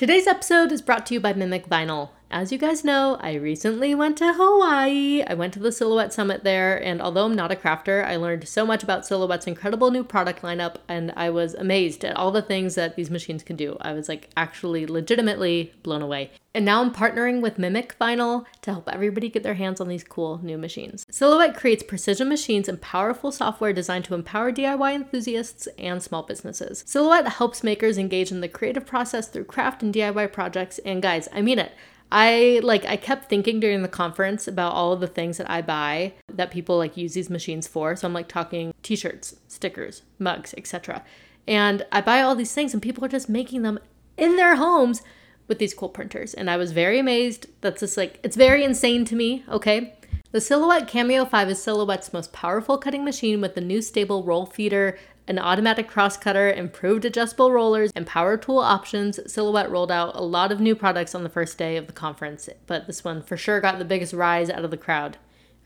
Today's episode is brought to you by Mimic Vinyl. As you guys know, I recently went to Hawaii. I went to the Silhouette Summit there, and although I'm not a crafter, I learned so much about Silhouette's incredible new product lineup, and I was amazed at all the things that these machines can do. I was like actually legitimately blown away. And now I'm partnering with Mimic Vinyl to help everybody get their hands on these cool new machines. Silhouette creates precision machines and powerful software designed to empower DIY enthusiasts and small businesses. Silhouette helps makers engage in the creative process through craft and DIY projects, and guys, I mean it. I like I kept thinking during the conference about all of the things that I buy that people like use these machines for. So I'm like talking t-shirts, stickers, mugs, etc. And I buy all these things and people are just making them in their homes with these cool printers. And I was very amazed. That's just like it's very insane to me, okay? The Silhouette Cameo 5 is Silhouette's most powerful cutting machine with the new stable roll feeder, an automatic cross cutter, improved adjustable rollers, and power tool options, Silhouette rolled out a lot of new products on the first day of the conference, but this one for sure got the biggest rise out of the crowd.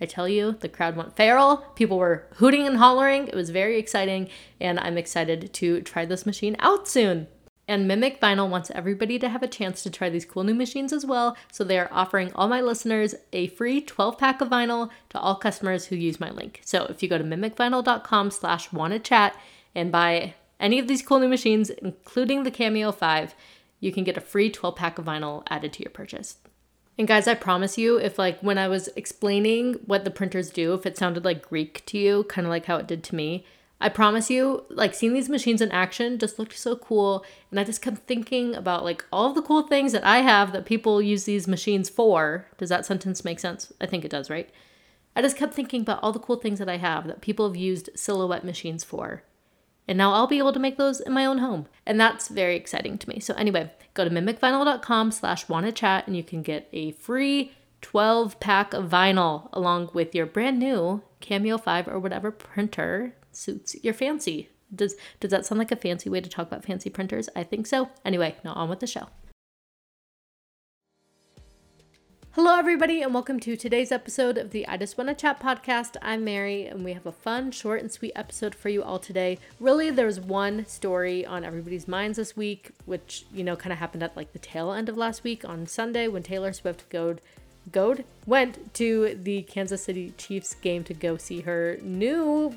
I tell you, the crowd went feral. People were hooting and hollering. It was very exciting, and I'm excited to try this machine out soon. And Mimic Vinyl wants everybody to have a chance to try these cool new machines as well, so they are offering all my listeners a free 12 pack of vinyl to all customers who use my link. So if you go to mimicvinyl.com slash wanna chat and buy any of these cool new machines, including the Cameo 5, you can get a free 12 pack of vinyl added to your purchase. And guys, I promise you, if like when I was explaining what the printers do, if it sounded like Greek to you, kind of like how it did to me, I promise you, like seeing these machines in action just looked so cool. And I just kept thinking about like all the cool things that I have that people use these machines for. Does that sentence make sense? I think it does, right? I just kept thinking about all the cool things that I have that people have used silhouette machines for. And now I'll be able to make those in my own home. And that's very exciting to me. So anyway, go to mimicvinyl.com slash wanna chat and you can get a free 12 pack of vinyl along with your brand new Cameo 5 or whatever printer suits your fancy. Does does that sound like a fancy way to talk about fancy printers? I think so. Anyway, now on with the show. Hello, everybody, and welcome to today's episode of the I Just Wanna Chat podcast. I'm Mary, and we have a fun, short, and sweet episode for you all today. Really, there's one story on everybody's minds this week, which, you know, kind of happened at like the tail end of last week on Sunday when Taylor Swift go Goad went to the Kansas City Chiefs game to go see her new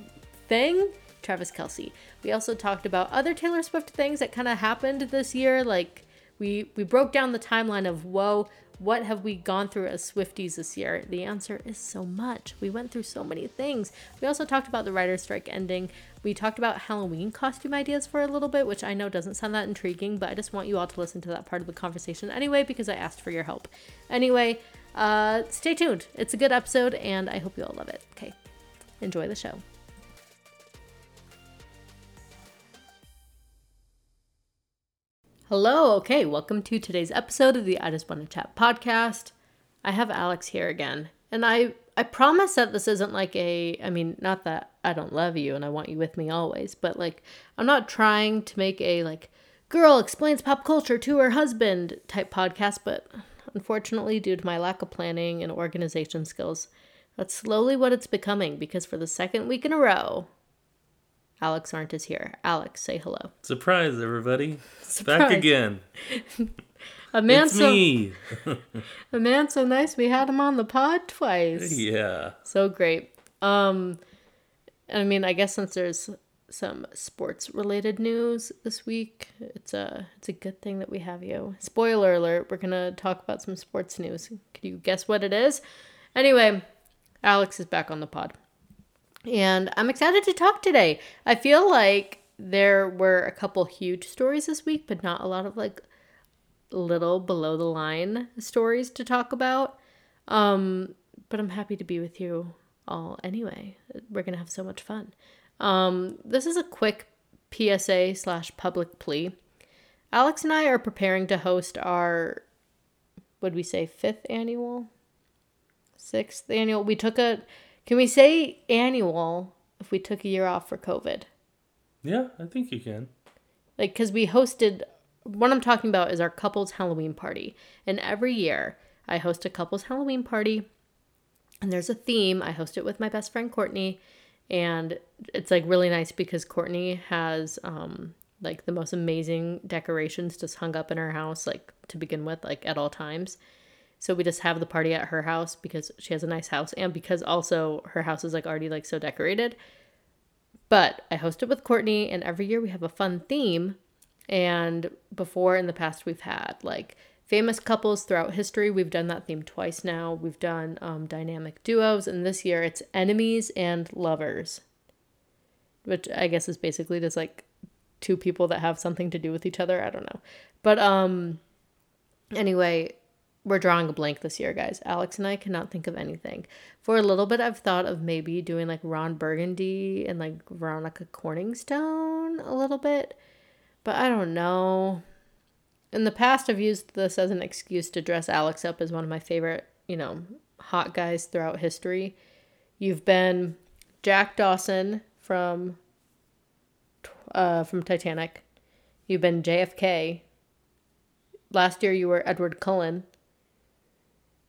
thing, Travis Kelce. We also talked about other Taylor Swift things that kind of happened this year, like we we broke down the timeline of whoa what have we gone through as Swifties this year? The answer is so much. We went through so many things. We also talked about the writer's strike ending. We talked about Halloween costume ideas for a little bit, which I know doesn't sound that intriguing, but I just want you all to listen to that part of the conversation anyway because I asked for your help. Anyway, uh, stay tuned. It's a good episode, and I hope you all love it. Okay, enjoy the show. Hello, okay, welcome to today's episode of the I Just Want to Chat podcast. I have Alex here again, and I I promise that this isn't like a I mean, not that I don't love you and I want you with me always, but like I'm not trying to make a like girl explains pop culture to her husband type podcast, but unfortunately due to my lack of planning and organization skills, that's slowly what it's becoming because for the second week in a row, Alex Arndt is here. Alex, say hello. Surprise, everybody. Surprise. Back again. a man it's so me. a man so nice we had him on the pod twice. Yeah. So great. Um I mean, I guess since there's some sports related news this week, it's a it's a good thing that we have you. Spoiler alert, we're going to talk about some sports news. Could you guess what it is? Anyway, Alex is back on the pod. And I'm excited to talk today. I feel like there were a couple huge stories this week, but not a lot of like little below the line stories to talk about. Um, but I'm happy to be with you all anyway. We're gonna have so much fun. Um, this is a quick PSA slash public plea. Alex and I are preparing to host our, would we say fifth annual, sixth annual? We took a can we say annual if we took a year off for COVID? Yeah, I think you can. Like, because we hosted, what I'm talking about is our couple's Halloween party. And every year I host a couple's Halloween party, and there's a theme. I host it with my best friend Courtney, and it's like really nice because Courtney has um, like the most amazing decorations just hung up in her house, like to begin with, like at all times. So we just have the party at her house because she has a nice house and because also her house is like already like so decorated. But I host it with Courtney and every year we have a fun theme. And before in the past we've had like famous couples throughout history. We've done that theme twice now. We've done um, dynamic duos, and this year it's enemies and lovers, which I guess is basically just like two people that have something to do with each other. I don't know, but um, anyway, we're drawing a blank this year, guys. Alex and I cannot think of anything. For a little bit, I've thought of maybe doing like Ron Burgundy and like Veronica Corningstone a little bit, but I don't know. In the past, I've used this as an excuse to dress Alex up as one of my favorite, you know, hot guys throughout history. You've been Jack Dawson from uh, from Titanic. You've been JFK. Last year you were Edward Cullen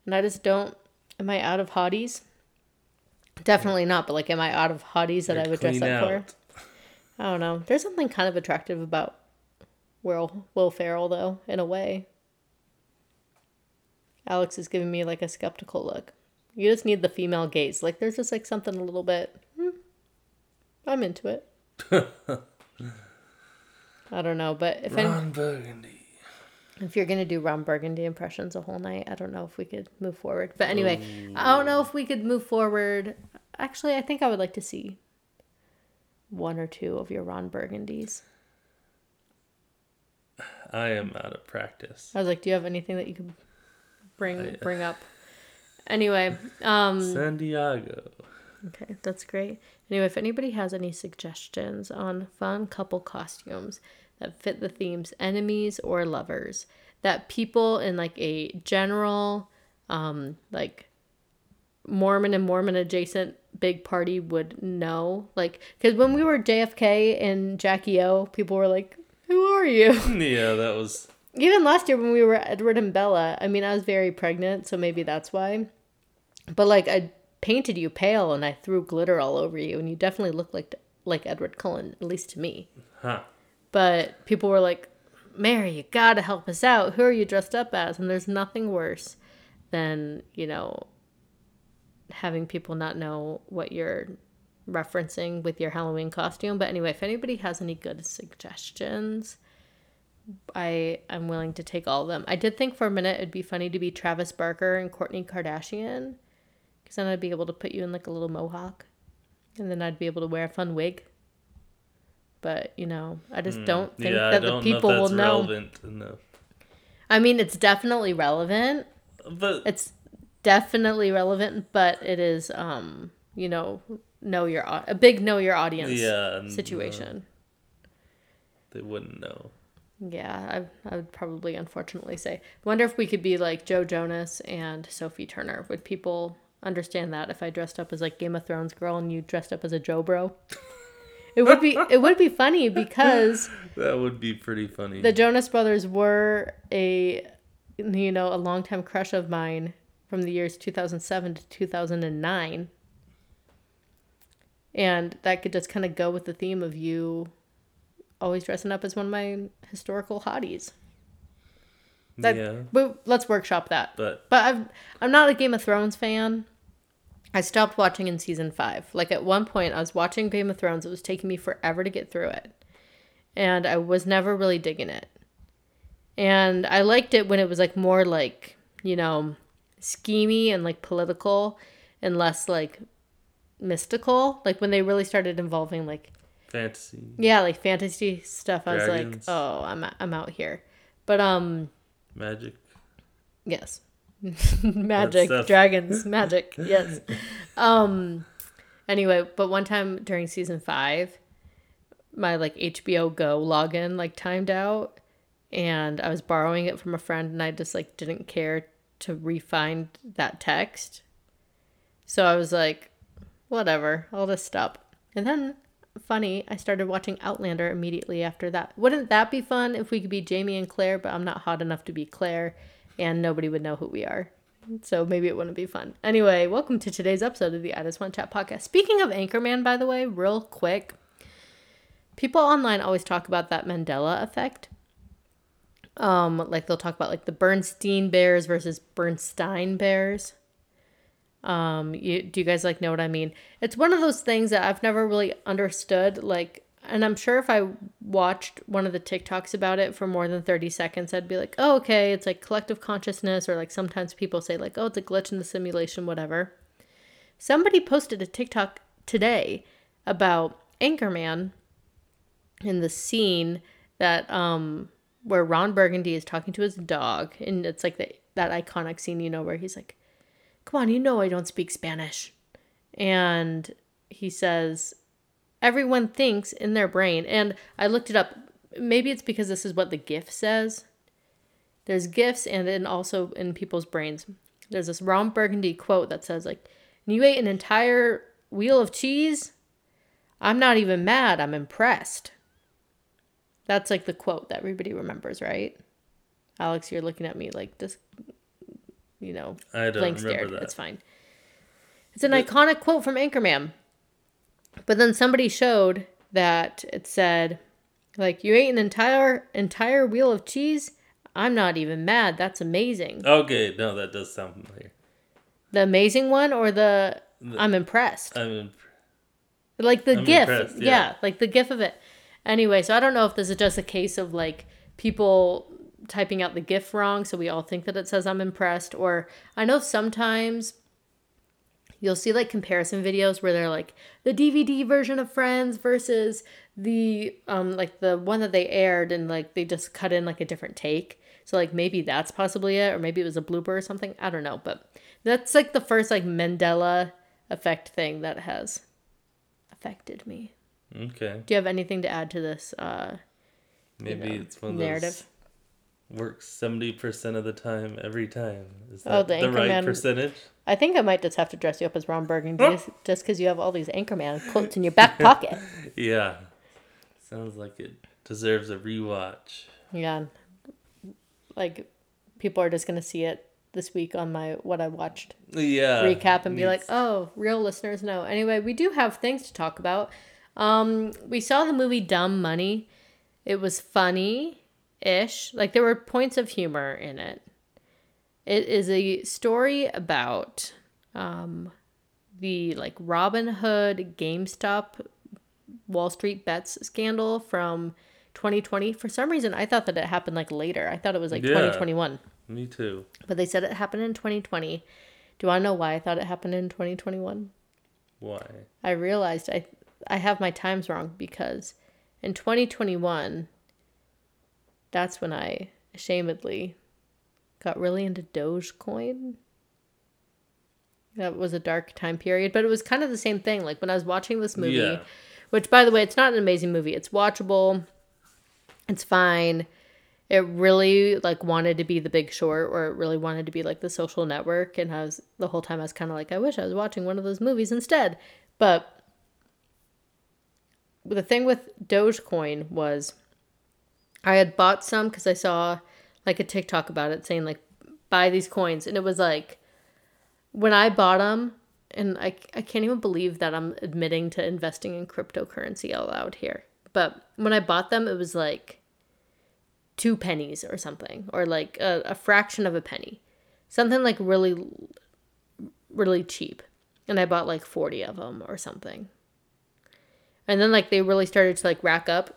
and I just don't. Am I out of hotties? Definitely not, but like, am I out of hotties that You're I would dress up out. for? I don't know. There's something kind of attractive about Will Will Ferrell, though, in a way. Alex is giving me like a skeptical look. You just need the female gaze. Like, there's just like something a little bit. Hmm, I'm into it. I don't know, but if Ron any, Burgundy if you're gonna do Ron Burgundy impressions a whole night, I don't know if we could move forward. But anyway, Ooh. I don't know if we could move forward. Actually, I think I would like to see one or two of your Ron Burgundies. I am out of practice. I was like, do you have anything that you could bring I, bring up? Anyway, um San Diego. Okay, that's great. Anyway, if anybody has any suggestions on fun couple costumes, that fit the themes enemies or lovers. That people in like a general um like mormon and mormon adjacent big party would know. Like because when we were jfk and jackie o people were like who are you? Yeah that was even last year when we were edward and bella i mean i was very pregnant so maybe that's why. But like i painted you pale and i threw glitter all over you and you definitely looked like like edward cullen at least to me. Huh but people were like, Mary, you gotta help us out. Who are you dressed up as? And there's nothing worse than, you know, having people not know what you're referencing with your Halloween costume. But anyway, if anybody has any good suggestions, I am willing to take all of them. I did think for a minute it'd be funny to be Travis Barker and Kourtney Kardashian, because then I'd be able to put you in like a little mohawk, and then I'd be able to wear a fun wig but you know, I just mm. don't think yeah, that the people know will know. Enough. I mean, it's definitely relevant. But it's definitely relevant, but it is um, you know, know your a big know your audience yeah, situation. Uh, they wouldn't know. Yeah, I, I would probably unfortunately say. Wonder if we could be like Joe Jonas and Sophie Turner. Would people understand that if I dressed up as like Game of Thrones girl and you dressed up as a Joe Bro? It would be it would be funny because that would be pretty funny. The Jonas Brothers were a you know a longtime crush of mine from the years 2007 to 2009 and that could just kind of go with the theme of you always dressing up as one of my historical hotties that, yeah. But let's workshop that. But but I'm I'm not a Game of Thrones fan. I stopped watching in season five. Like at one point, I was watching Game of Thrones. It was taking me forever to get through it. And I was never really digging it. And I liked it when it was like more like, you know, schemy and like political and less like mystical. Like when they really started involving like fantasy. Yeah, like fantasy stuff. Dragons. I was like, oh, I'm I'm out here. But um magic. Yes. magic dragons magic yes. Um anyway but one time during season five my like hbo go login like timed out and i was borrowing it from a friend and i just like didn't care to refind that text. So i was like whatever i'll just stop. And then funny i started watching outlander immediately after that. Wouldn't that be fun if we could be jamie and claire but i'm not hot enough to be claire and nobody would know who we are. So maybe it wouldn't be fun. Anyway, welcome to today's episode of the I Just Want Chat podcast. Speaking of Anchorman, by the way, real quick, people online always talk about that Mandela effect. Um, like they'll talk about like the Bernstein Bears versus Bernstein Bears. Um, you, do you guys like know what I mean? It's one of those things that I've never really understood. Like, and I'm sure if I watched one of the TikToks about it for more than 30 seconds, I'd be like, oh, okay, it's like collective consciousness, or like sometimes people say, like, oh, it's a glitch in the simulation, whatever. Somebody posted a TikTok today about Anchorman in the scene that um where Ron Burgundy is talking to his dog and it's like the, that iconic scene you know where he's like come on you know I don't speak Spanish and he says everyone thinks in their brain and I looked it up maybe it's because this is what the GIF says there's GIFs and then also in people's brains there's this Ron Burgundy quote that says like you ate an entire wheel of cheese I'm not even mad I'm impressed that's like the quote that everybody remembers, right? Alex, you're looking at me like this, you know, I don't blank remember stared. that. It's fine. It's an iconic quote from Anchorman. But then somebody showed that it said, like, you ate an entire entire wheel of cheese. I'm not even mad. That's amazing. Okay, no, that does sound familiar. The amazing one or the, I'm impressed. I mean, like the I'm gif yeah. yeah. like the gif of it anyway so i don't know if this is just a case of like people typing out the gif wrong so we all think that it says i'm impressed or i know sometimes you'll see like comparison videos where they're like the dvd version of friends versus the um like the one that they aired and like they just cut in like a different take so like maybe that's possibly it or maybe it was a blooper or something i don't know but that's like the first like mandela effect thing that has affected me okay. do you have anything to add to this uh Maybe know, it's one of narrative? those works seventy percent of the time every time. Is Oh, that the the, right percentage? I think I might just have to dress you up as Ron Burgundy just because you have all these Anchorman quotes in your back pocket. Yeah. Sounds like it deserves a rewatch. Yeah. Like people are just gonna see it this week on my what I watched Yeah. recap and be like, oh, real listeners know. Anyway, we do have things to talk about. Um, we saw the movie Dumb Money. It was funny ish. Like there were points of humor in it. It is a story about um, the like Robin Hood GameStop Wall Street bets scandal from 2020. For some reason, I thought that it happened like later. I thought it was like Yeah. 2021 Me too. but they said it happened in 2020. Do I know why I thought it happened in 2021? Why? I realized I I have my times wrong because in 2021 that's when I ashamedly got really into Dogecoin. That was a dark time period, but it was kind of the same thing. Like when I was watching this movie, Yeah. which by the way, it's not an amazing movie. It's watchable. It's fine. It really like wanted to be The Big Short, or it really wanted to be like The Social Network, and I was the whole time I was kind of like, I wish I was watching one of those movies instead. But the thing with Dogecoin was, I had bought some because I saw like a TikTok about it saying like buy these coins, and it was like when I bought them, and I, I can't even believe that I'm admitting to investing in cryptocurrency out here. But when I bought them, it was like two pennies or something, or like a, a fraction of a penny. Something like really, really cheap. And I bought like 40 of them or something. And then like they really started to like rack up.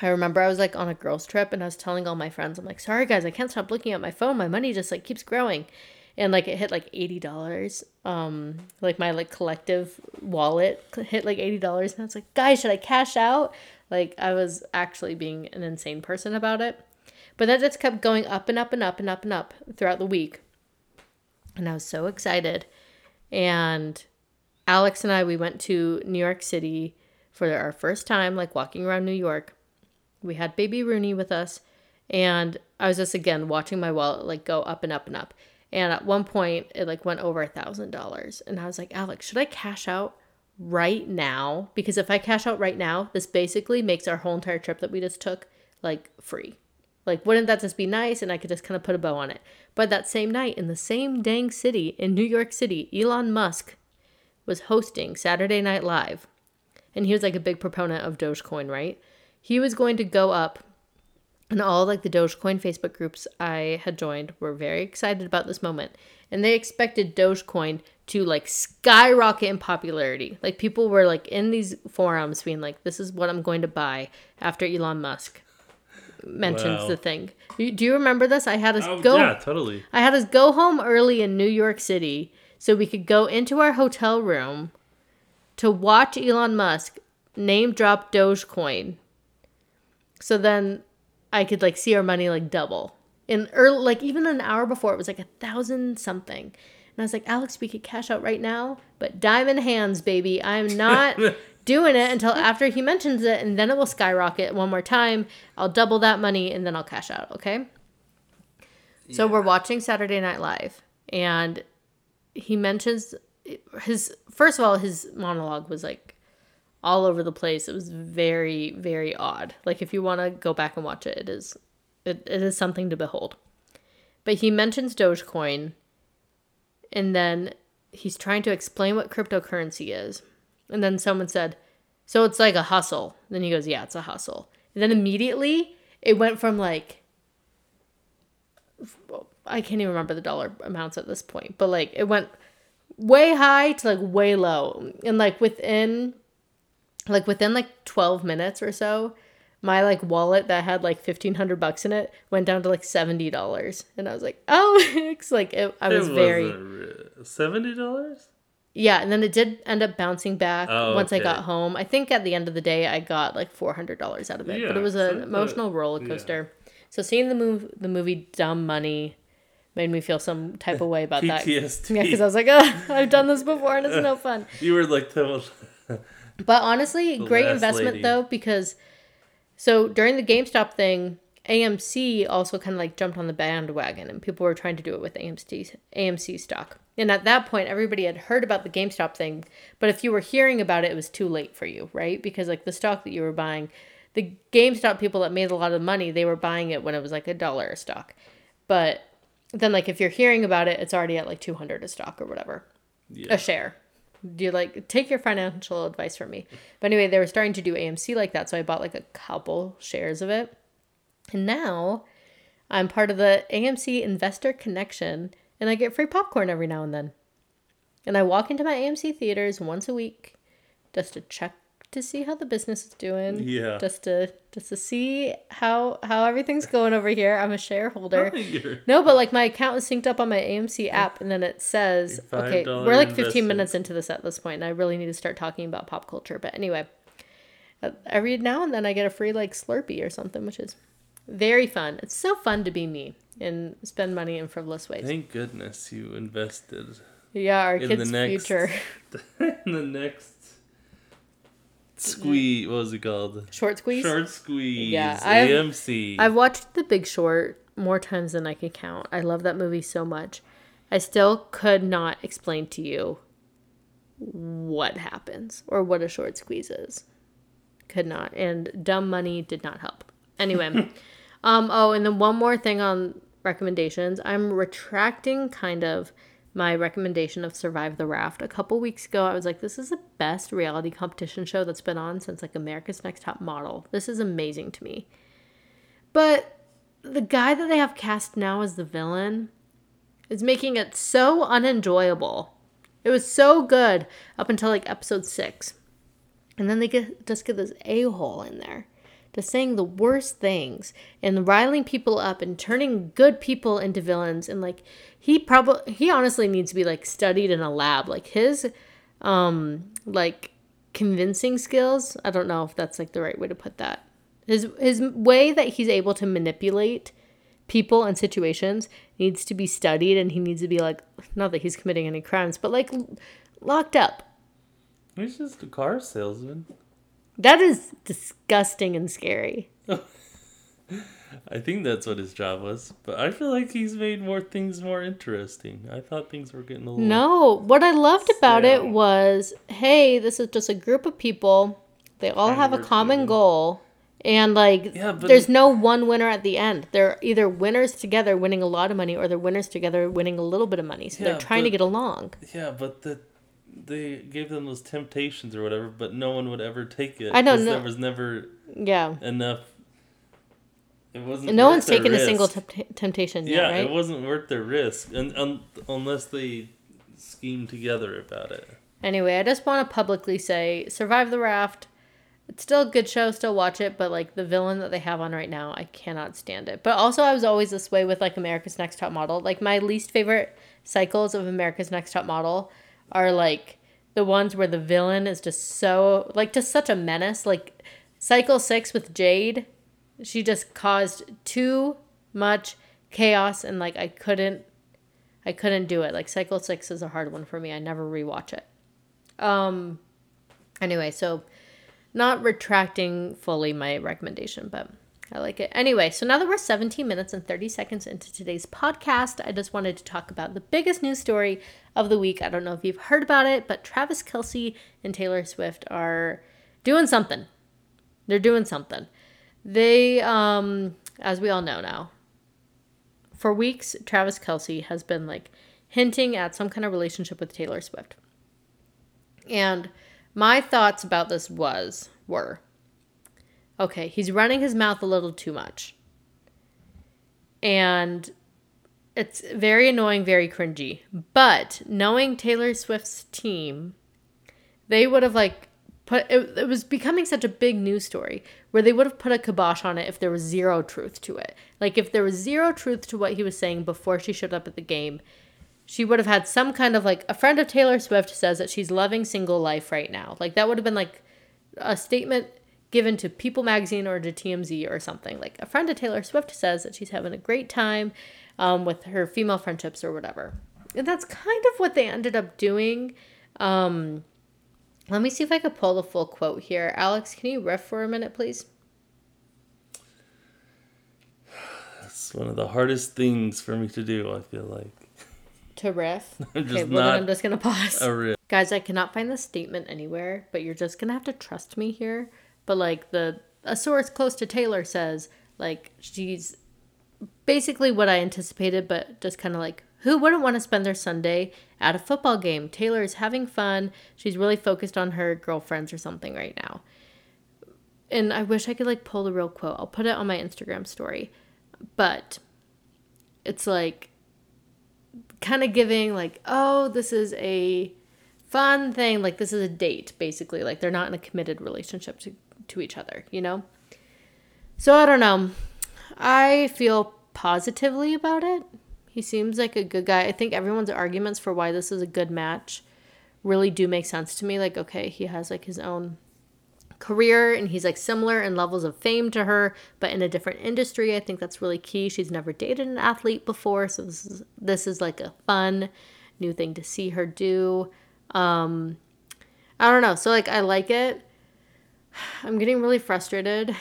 I remember I was like on a girls trip and I was telling all my friends, I'm like, sorry guys, I can't stop looking at my phone. My money just like keeps growing. And like it hit like eighty dollars. Um, like my like collective wallet hit like eighty dollars, and I was like, guys, should I cash out? Like I was actually being an insane person about it. But that just kept going up and up and up and up and up throughout the week. And I was so excited. And Alex and I, we went to New York City for our first time, like walking around New York. We had baby Rooney with us. And I was just again watching my wallet like go up and up and up. And at one point it like went over a thousand dollars. And I was like, Alex, should I cash out right now? Because if I cash out right now, this basically makes our whole entire trip that we just took like free. Like, wouldn't that just be nice? And I could just kind of put a bow on it. But that same night, in the same dang city, in New York City, Elon Musk was hosting Saturday Night Live. and he was like a big proponent of Dogecoin, right? He was going to go up and all like the Dogecoin Facebook groups I had joined were very excited about this moment. And they expected Dogecoin to like skyrocket in popularity. Like people were like in these forums being like, this is what I'm going to buy after Elon Musk mentions Wow. the thing. You- Do you remember this? I had us Oh, go yeah, totally. I had us go home early in New York City so we could go into our hotel room to watch Elon Musk name drop Dogecoin. So then I could like see our money like double. In early, like even an hour before, it was like a thousand something. And I was like, Alex, we could cash out right now, but diamond hands, baby. I'm not doing it until after he mentions it, and then it will skyrocket one more time. I'll double that money, and then I'll cash out. Okay. So we're watching Saturday Night Live, and he mentions his first of all, his monologue was like all over the place. It was very, very odd. Like if you want to go back and watch it, it is it, it is something to behold. But he mentions Dogecoin, and then he's trying to explain what cryptocurrency is, and then someone said, "So it's like a hustle." Then he goes, "Yeah, it's a hustle." And then immediately it went from like I can't even remember the dollar amounts at this point, but like it went way high to like way low. And like within like within like 12 minutes or so, my like wallet that had like 1500 bucks in it went down to like $70. And I was like, "Oh, it's like it, I was It very seventy dollars. yeah, and then it did end up bouncing back Oh, once I got home. I think at the end of the day, I got like four hundred dollars out of it, but it was an a- uh, emotional roller yeah. coaster. So seeing the move, the movie Dumb Money, made me feel some type of way about that. Yeah, because I was like, oh, I've done this before and it's no fun. You were like the But honestly, The great investment lady. though because so during the GameStop thing, AMC also kind of like jumped on the bandwagon and people were trying to do it with AMC AMC stock. And at that point everybody had heard about the GameStop thing, but if you were hearing about it it was too late for you, right? Because like the stock that you were buying, the GameStop people that made a lot of money, they were buying it when it was like a dollar a stock. But then like if you're hearing about it, it's already at like 200 a stock or whatever yeah. a share. Do you like take your financial advice from me? But anyway, they were starting to do AMC like that, so I bought like a couple shares of it. And now I'm part of the AMC Investor Connection and I get free popcorn every now and then. And I walk into my AMC theaters once a week just to check to see how the business is doing. Yeah. Just to just to see how how everything's going over here. I'm a shareholder. You're- No, but like my account is synced up on my AMC app, and then it says, okay, we're like 15 investment. minutes into this at this point, and I really need to start talking about pop culture. But anyway, uh, every now and then I get a free like Slurpee or something, which is very fun. It's so fun to be me and spend money in frivolous ways. Thank goodness you invested yeah, our in the kids' next- future. in the next squeeze. What was it called? Short squeeze. Short squeeze. Yeah, I've- AMC. I've watched The Big Short more times than I can count. I love that movie so much. I still could not explain to you what happens or what a short squeeze is. Could not. And dumb money did not help. Anyway, um oh, and then one more thing on recommendations. I'm retracting kind of my recommendation of Survive the Raft. A couple weeks ago, I was like, this is the best reality competition show that's been on since like America's Next Top Model. This is amazing to me. But the guy that they have cast now as the villain is making it so unenjoyable. It was so good up until like episode six. And then they get just get this a hole in there, just saying the worst things and riling people up and turning good people into villains. And like he probably he honestly needs to be like studied in a lab. Like his um like convincing skills. I don't know if that's like the right way to put that. His his way that he's able to manipulate people and situations needs to be studied and he needs to be like not that he's committing any crimes but like locked up He's just a car salesman. That is disgusting and scary I think that's what his job was. But I feel like he's made more things more interesting. I thought things were getting a little. no what i loved about it was hey this is just a group of people they all Trying have a common together. goal and like Yeah, but- there's no one winner at the end they're either winners together winning a lot of money or they're winners together winning a little bit of money so Yeah, they're trying to get along Yeah, but the they gave them those temptations or whatever, but no one would ever take it. I know, 'cause no- There was never Yeah. enough. It wasn't. No one's taken a single temptation yet, Yeah, right? it wasn't worth their risk, and un- unless they schemed together about it. Anyway, I just want to publicly say Survive the Raft. It's still a good show, still watch it, but like the villain that they have on right now, I cannot stand it. But also, I was always this way with like America's Next Top Model. Like, my least favorite cycles of America's Next Top Model are like the ones where the villain is just so, like, just such a menace. Like, cycle six with Jade, she just caused too much chaos, and like, I couldn't. I couldn't do it. Like cycle 6 is a hard one for me. I never rewatch it. Um anyway, so not retracting fully my recommendation, but I like it. Anyway, so now that we're 17 minutes and 30 seconds into today's podcast, I just wanted to talk about the biggest news story of the week. I don't know if you've heard about it, but Travis Kelce and Taylor Swift are doing something. They're doing something. They, um, as we all know now, for weeks, Travis Kelce has been like hinting at some kind of relationship with Taylor Swift. And my thoughts about this was were okay, he's running his mouth a little too much. And it's very annoying, very cringy. But knowing Taylor Swift's team, they would have like put it, it was becoming such a big news story where they would have put a kibosh on it if there was zero truth to it. Like if there was zero truth to what he was saying before she showed up at the game, she would have had some kind of like a friend of Taylor Swift says that she's loving single life right now. Like that would have been like a statement given to People magazine or to TMZ or something. Like a friend of Taylor Swift says that she's having a great time um, with her female friendships or whatever. And that's kind of what they ended up doing. Um, let me see if I could pull the full quote here. Alex, can you riff for a minute, please? It's one of the hardest things for me to do. I feel like To riff. I'm okay, just well then not I'm just gonna pause. a real. Guys, I cannot find the statement anywhere, but you're just gonna have to trust me here. But like the a source close to Taylor says, like she's basically what I anticipated, but just kind of like who wouldn't want to spend their Sunday at a football game? Taylor is having fun. She's really focused on her girlfriends or something right now. And I wish I could like pull the real quote. I'll put it on my Instagram story. But it's like kind of giving like, oh, this is a fun thing. Like this is a date, basically. Like they're not in a committed relationship to, to each other, you know? So I don't know. I feel positively about it. He seems like a good guy. I think everyone's arguments for why this is a good match really do make sense to me. Like, okay, he has like his own career and he's like similar in levels of fame to her, but in a different industry. I think that's really key. She's never dated an athlete before, so this is this is like a fun new thing to see her do. Um I don't know. So like I like it. I'm getting really frustrated.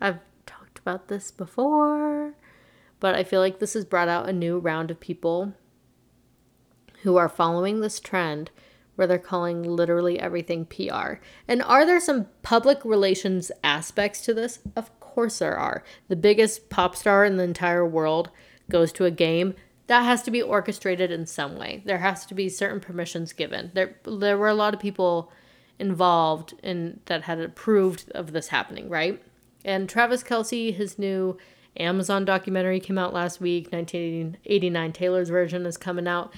I've talked about this before, but I feel like this has brought out a new round of people who are following this trend where they're calling literally everything PR. And are there some public relations aspects to this? Of course there are. The biggest pop star in the entire world goes to a game. That has to be orchestrated in some way. There has to be certain permissions given. There there were a lot of people involved in that had approved of this happening, right? And Travis Kelce, his new Amazon documentary came out last week. 1989 Taylor's version is coming out.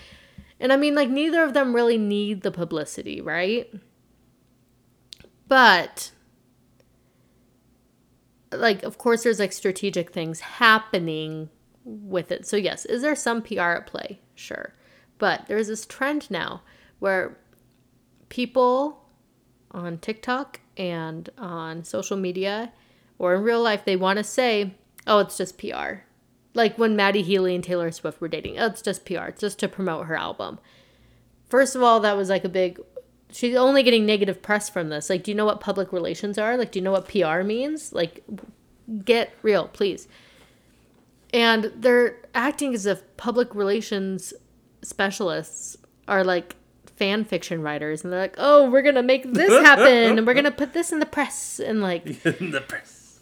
And I mean, like, neither of them really need the publicity, right? But, like, of course, there's like strategic things happening with it. So, yes, is there some PR at play? Sure. But there's this trend now where people on TikTok and on social media or in real life, they want to say, oh, it's just PR. Like when Matty Healy and Taylor Swift were dating, oh, it's just PR. It's just to promote her album. First of all, that was like a big. She's only getting negative press from this. Like, do you know what public relations are? Like, do you know what PR means? Like, get real, please. And they're acting as if public relations specialists are like fan fiction writers and they're like, "Oh, we're going to make this happen and we're going to put this in the press." And like in the press.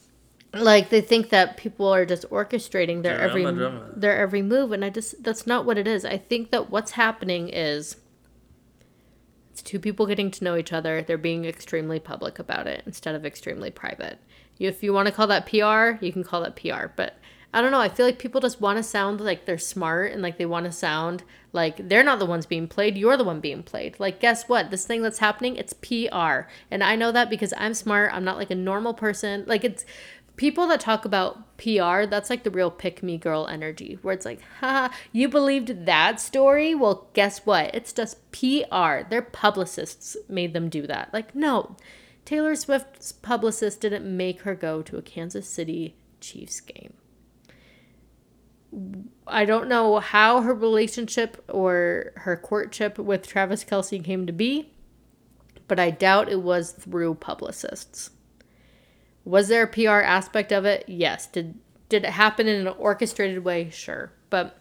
like they think that people are just orchestrating their Drama, every drama. their every move and I just that's not what it is. I think that what's happening is It's two people getting to know each other. They're being extremely public about it instead of extremely private. If you want to call that PR, you can call that PR. But I don't know. I feel like people just want to sound like they're smart and like they want to sound like they're not the ones being played. You're the one being played. Like, guess what? This thing that's happening, it's PR. And I know that because I'm smart. I'm not like a normal person. Like, it's people that talk about PR, that's like the real pick me girl energy, where it's like, haha, you believed that story? Well, guess what? It's just PR. Their publicists made them do that. Like, no, Taylor Swift's publicist didn't make her go to a Kansas City Chiefs game. I don't know how her relationship or her courtship with Travis Kelce came to be, but I doubt it was through publicists. Was there a PR aspect of it? Yes. Did did it happen in an orchestrated way? Sure. But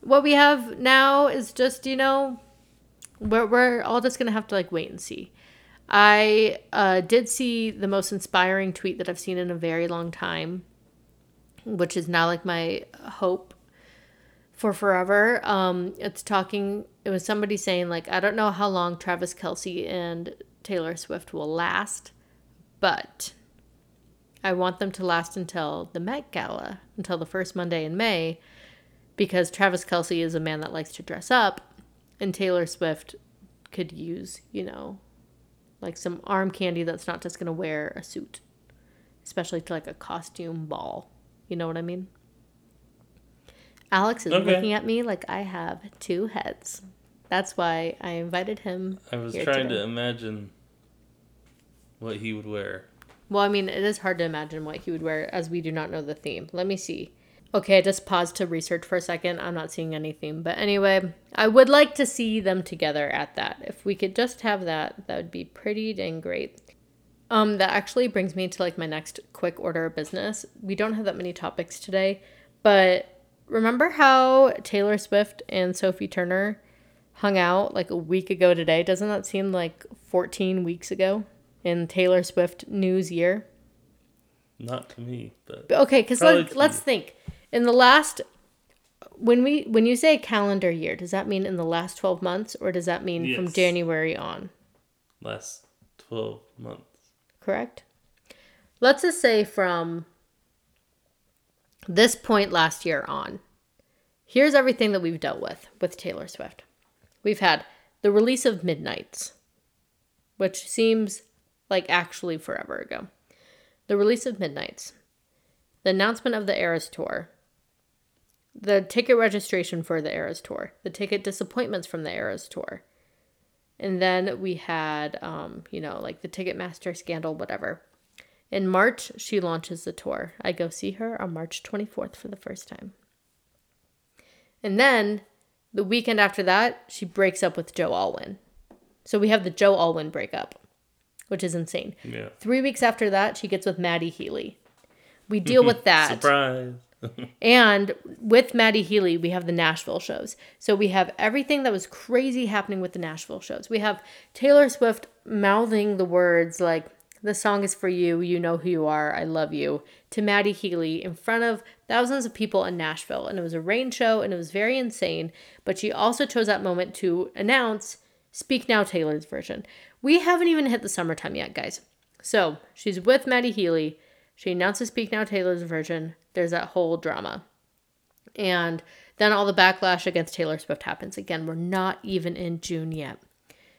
what we have now is just, you know, we're, we're all just going to have to like wait and see. I uh, did see the most inspiring tweet that I've seen in a very long time, which is now like my hope for forever. Um, it's talking, it was somebody saying, like, I don't know how long Travis Kelce and Taylor Swift will last, but I want them to last until the Met Gala, until the first Monday in May, because Travis Kelce is a man that likes to dress up, and Taylor Swift could use, you know, like some arm candy that's not just to wear a suit, especially to like a costume ball. You know what I mean? Alex is okay. looking at me like I have two heads. That's why I invited him. I was trying today. to imagine what he would wear. Well, I mean, it is hard to imagine what he would wear as we do not know the theme. Let me see. Okay, I just paused to research for a second. I'm not seeing any theme. But anyway, I would like to see them together at that. If we could just have that, that would be pretty dang great. Um, that actually brings me to like my next quick order of business. We don't have that many topics today, but remember how Taylor Swift and Sophie Turner hung out like a week ago today? Doesn't that seem like 14 weeks ago? in Taylor Swift news year? Not to me, but okay. Because let, let's think. In the last, when we when you say calendar year, does that mean in the last twelve months, or does that mean yes. from January on? Last twelve months. Correct. Let's just say from this point last year on. Here's everything that we've dealt with with Taylor Swift. We've had the release of Midnights, which seems like actually forever ago. The release of Midnights, the announcement of the Eras Tour, the ticket registration for the Eras Tour, the ticket disappointments from the Eras Tour. And then we had, um, you know, like the Ticketmaster scandal, whatever. In March, she launches the tour. I go see her on March 24th for the first time. And then the weekend after that, she breaks up with Joe Alwyn. So we have the Joe Alwyn breakup which is insane. Yeah. Three weeks after that, she gets with Matty Healy. We deal with that. Surprise. And with Matty Healy, we have the Nashville shows. So we have everything that was crazy happening with the Nashville shows. We have Taylor Swift mouthing the words like, the song is for you, you know who you are, I love you, to Matty Healy in front of thousands of people in Nashville. And it was a rain show and it was very insane. But she also chose that moment to announce Speak Now Taylor's version, we haven't even hit the summertime yet, guys. So she's with Matty Healy. She announces Speak Now Taylor's version. There's that whole drama. And then all the backlash against Taylor Swift happens. Again, we're not even in June yet.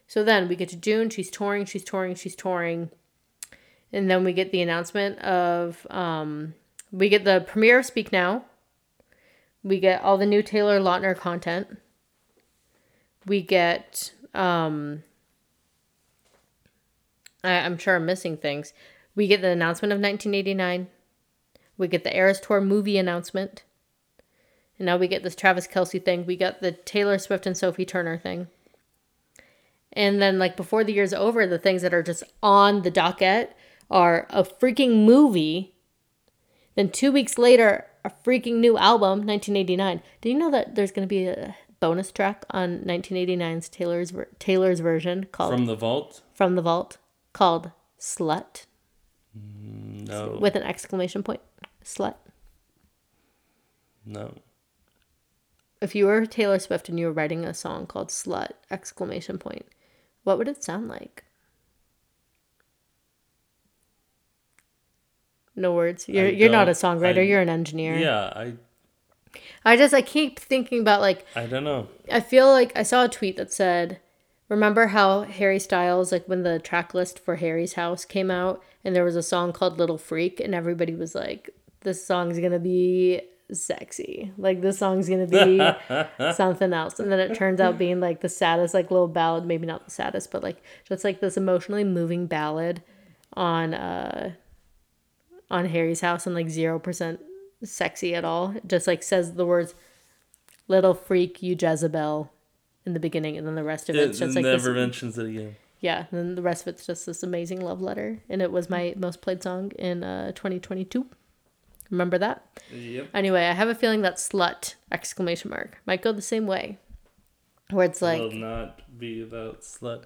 So then we get to June. She's touring, she's touring, she's touring. And then we get the announcement of, um, we get the premiere of Speak Now. We get all the new Taylor Lautner content. We get, um, I, am sure I'm missing things. We get the announcement of 1989. We get the Eras Tour movie announcement. And now we get this Travis Kelce thing. We got the Taylor Swift and Sophie Turner thing. And then, like, before the year's over, the things that are just on the docket are a freaking movie. Then, two weeks later, a freaking new album, 1989. Do you know that there's going to be a bonus track on 1989's Taylor's Taylor's version called From the Vault? From the Vault called Slut. No. With an exclamation point. Slut. No. If you were Taylor Swift and you were writing a song called Slut, exclamation point, What would it sound like? No words. You're I you're not a songwriter. I- you're an engineer. Yeah, I I just I keep thinking about like I don't know. I feel like I saw a tweet that said, "Remember how Harry Styles like when the track list for Harry's House came out and there was a song called Little Freak and everybody was like, this song's to be sexy. Like this song's to be something else." And then it turns out being like the saddest like little ballad, maybe not the saddest, but like just like this emotionally moving ballad on uh on Harry's House and like 0% sexy at all. It just like says the words little freak you Jezebel in the beginning and then the rest of It it's just like this, never mentions it again. yeah and then the rest of it's just this amazing love letter and it was my most played song in uh 2022 remember that Yep. anyway i have a feeling that slut exclamation mark might go the same way where it's like Will not be about slut.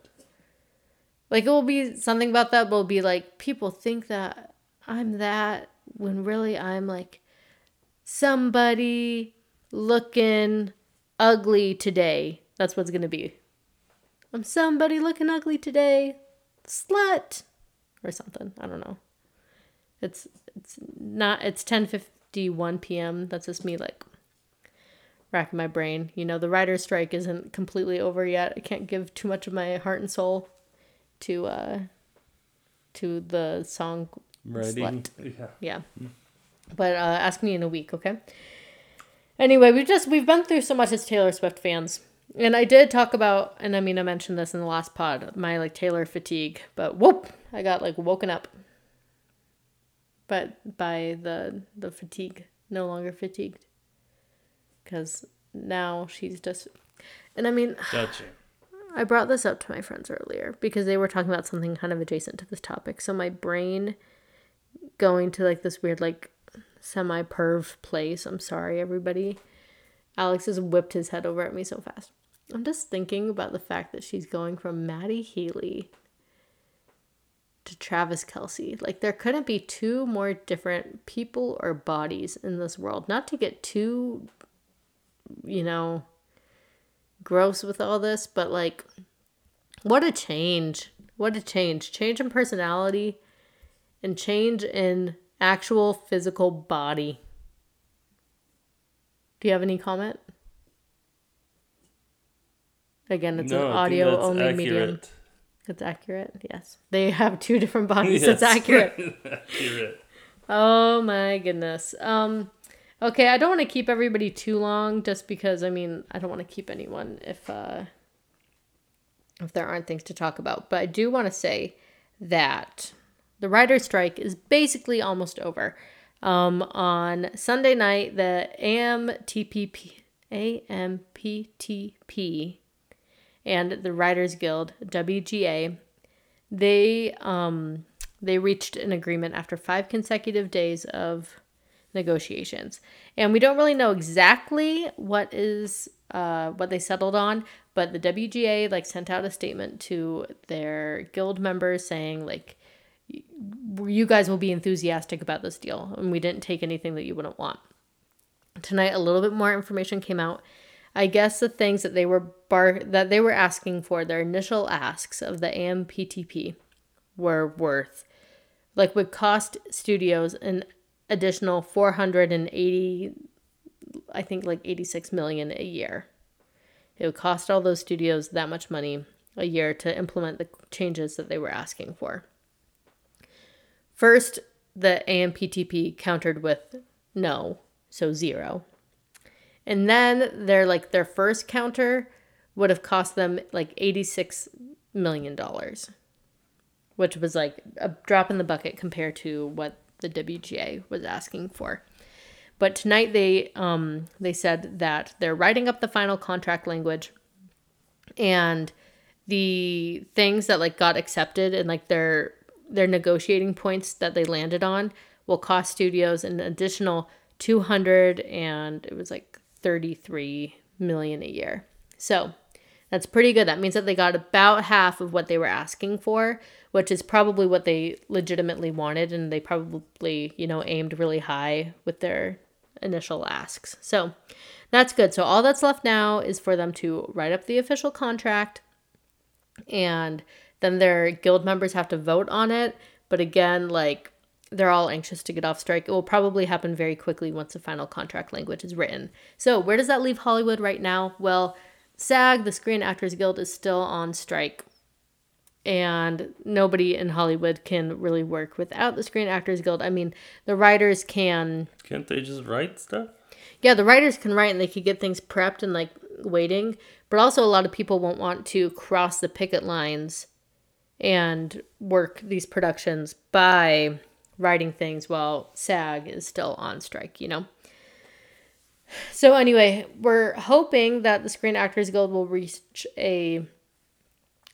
like it will be something about that but it'll be like people think that i'm that when really i'm like somebody looking ugly today that's what's gonna be. I'm somebody looking ugly today. Slut. Or something. I don't know. It's it's not it's 10:51 p.m. that's just me like racking my brain. You know the writer's strike isn't completely over yet. I can't give too much of my heart and soul to uh to the song Writing. Slut. Yeah. yeah. But uh ask me in a week okay? Anyway we've just we've been through so much as taylor swift fans and i did talk about and i mean i mentioned this in the last pod my like taylor fatigue but whoop i got like woken up but by the the fatigue no longer fatigued because now she's just and i mean Gotcha. I brought this up to my friends earlier because they were talking about something kind of adjacent to this topic. So my brain going to like this weird like semi perv place. I'm sorry everybody. Alex has whipped his head over at me so fast. I'm just thinking about the fact that she's going from Matty Healy to Travis Kelce. Like there couldn't be two more different people or bodies in this world. Not to get too you know gross with all this, but like, what a change. What a change. Change in personality and change in actual physical body. Do you have any comment? Again, it's no, an audio only accurate. medium. It's accurate. Yes. They have two different bodies. It's accurate. accurate. Oh my goodness. Um okay, I don't want to keep everybody too long just because I mean, I don't want to keep anyone if uh if there aren't things to talk about. But I do want to say that the writer's strike is basically almost over. Um on Sunday night the AMTPP AMPTP and the Writers Guild WGA they um they reached an agreement after five consecutive days of negotiations. And we don't really know exactly what is uh, what they settled on but the wga like sent out a statement to their guild members saying like you guys will be enthusiastic about this deal and we didn't take anything that you wouldn't want. Tonight a little bit more information came out. I guess the things that they were bar that they were asking for their initial asks of the amptp were worth like would cost studios an additional 480 i think like 86 million a year. It would cost all those studios that much money a year to implement the changes that they were asking for. First the amptp countered with no so zero. And then their like their first counter would have cost them like 86 million dollars which was like a drop in the bucket compared to what the WGA was asking for. But tonight they um they said that they're writing up the final contract language and the things that like got accepted and like their their negotiating points that they landed on will cost studios an additional 200 and it was like 33 million a year. So, that's pretty good. That means that they got about half of what they were asking for, which is probably what they legitimately wanted. And they probably, you know, aimed really high with their initial asks. So that's good. So all that's left now is for them to write up the official contract and then their guild members have to vote on it. But again, like they're all anxious to get off strike. It will probably happen very quickly once the final contract language is written. So, where does that leave Hollywood right now? Well, SAG, the Screen Actors Guild, is still on strike. And nobody in Hollywood can really work without the Screen Actors Guild. I mean, the writers can. Can't they just write stuff? Yeah, the writers can write and they could get things prepped and like waiting. But also, a lot of people won't want to cross the picket lines and work these productions by writing things while SAG is still on strike, you know? So, anyway, we're hoping that the Screen Actors Guild will reach a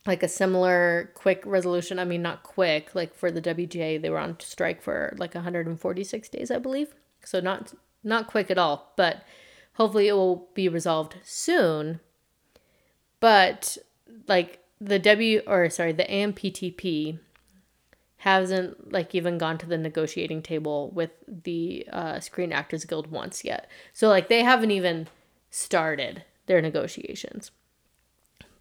like a similar quick resolution. I mean, not quick, like for the WGA, they were on strike for like 146 days, I believe. So not not quick at all, but hopefully it will be resolved soon. But like the W or sorry, the AMPTP hasn't like even gone to the negotiating table with the uh, Screen Actors Guild once yet. So like they haven't even started their negotiations.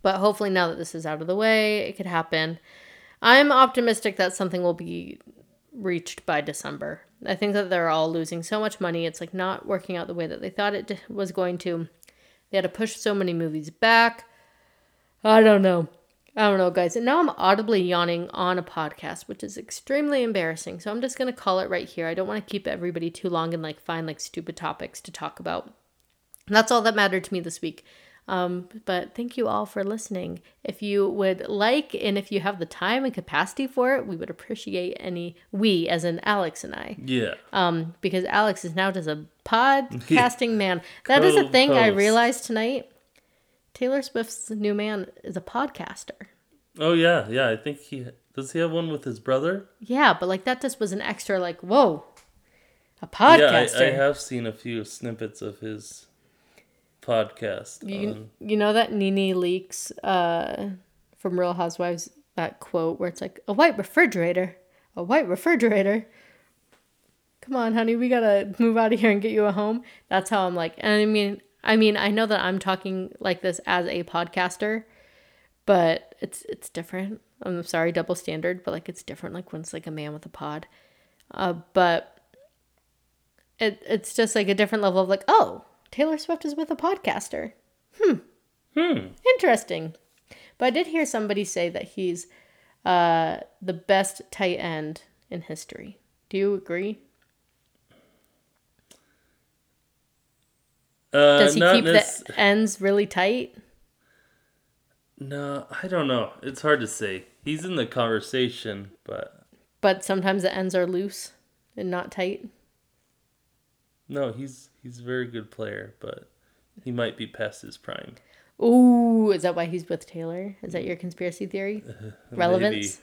But hopefully now that this is out of the way, it could happen. I'm optimistic that something will be reached by December. I think that they're all losing so much money. It's like not working out the way that they thought it was going to. They had to push so many movies back. I don't know. I don't know, guys. And now I'm audibly yawning on a podcast, which is extremely embarrassing. So I'm just going to call it right here. I don't want to keep everybody too long and like find like stupid topics to talk about. And that's all that mattered to me this week. Um, but thank you all for listening. If you would like, and if you have the time and capacity for it, we would appreciate any we, as in Alex and I. Yeah. Um, because Alex is now just a podcasting man. That is a thing I realized tonight. Taylor Swift's new man is a podcaster. Oh yeah, yeah. I think he does. He have one with his brother. Yeah, but like that just was an extra like whoa, a Yeah, podcaster. I, I have seen a few snippets of his podcast. You, on- you know that NeNe Leakes uh, from Real Housewives that quote where it's like a white refrigerator, a white refrigerator. Come on, honey, we gotta move out of here and get you a home. That's how I'm like, and I mean, I mean, I know that I'm talking like this as a podcaster, but it's it's different. I'm sorry, double standard, but like it's different. Like when it's like a man with a pod, uh, but it it's just like a different level of like, oh, Taylor Swift is with a podcaster. hmm. Hmm. Interesting. But I did hear somebody say that he's uh, the best tight end in history. Do you agree? Uh, Does he keep nec- the ends really tight? No, I don't know. It's hard to say. He's in the conversation, but But sometimes the ends are loose and not tight. no, he's he's a very good player, but he might be past his prime. Ooh, is that why he's with Taylor? Is that your conspiracy theory? Relevance?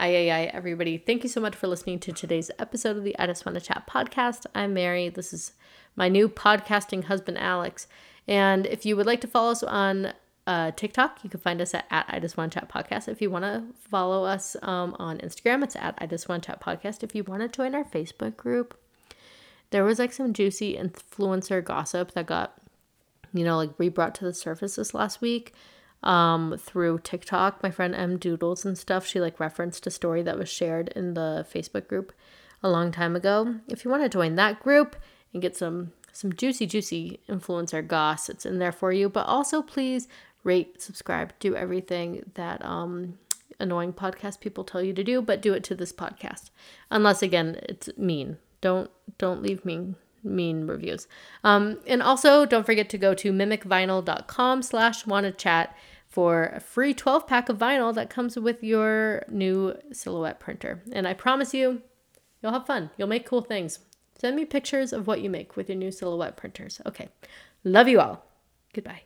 Aye, aye, aye, everybody. Thank you so much for listening to today's episode of the I Just Want to Chat podcast. I'm Mary. This is my new podcasting husband, Alex. And if you would like to follow us on uh, TikTok, you can find us at, at I Just Want to Chat podcast. If you want to follow us um, on Instagram, it's at I Just Want to Chat podcast. If you want to join our Facebook group, there was like some juicy influencer gossip that got, you know, like re-brought to the surface this last week um through TikTok. My friend M Doodles and stuff, she like referenced a story that was shared in the Facebook group a long time ago. If you want to join that group and get some some juicy juicy influencer goss, it's in there for you. But also please rate, subscribe, do everything that um annoying podcast people tell you to do, but do it to this podcast. Unless again, it's mean. Don't don't leave mean mean reviews. Um, and also don't forget to go to mimicvinyl.com slash wanna chat for a free 12 pack of vinyl that comes with your new silhouette printer. And I promise you, you'll have fun. You'll make cool things. Send me pictures of what you make with your new silhouette printers. Okay. Love you all. Goodbye.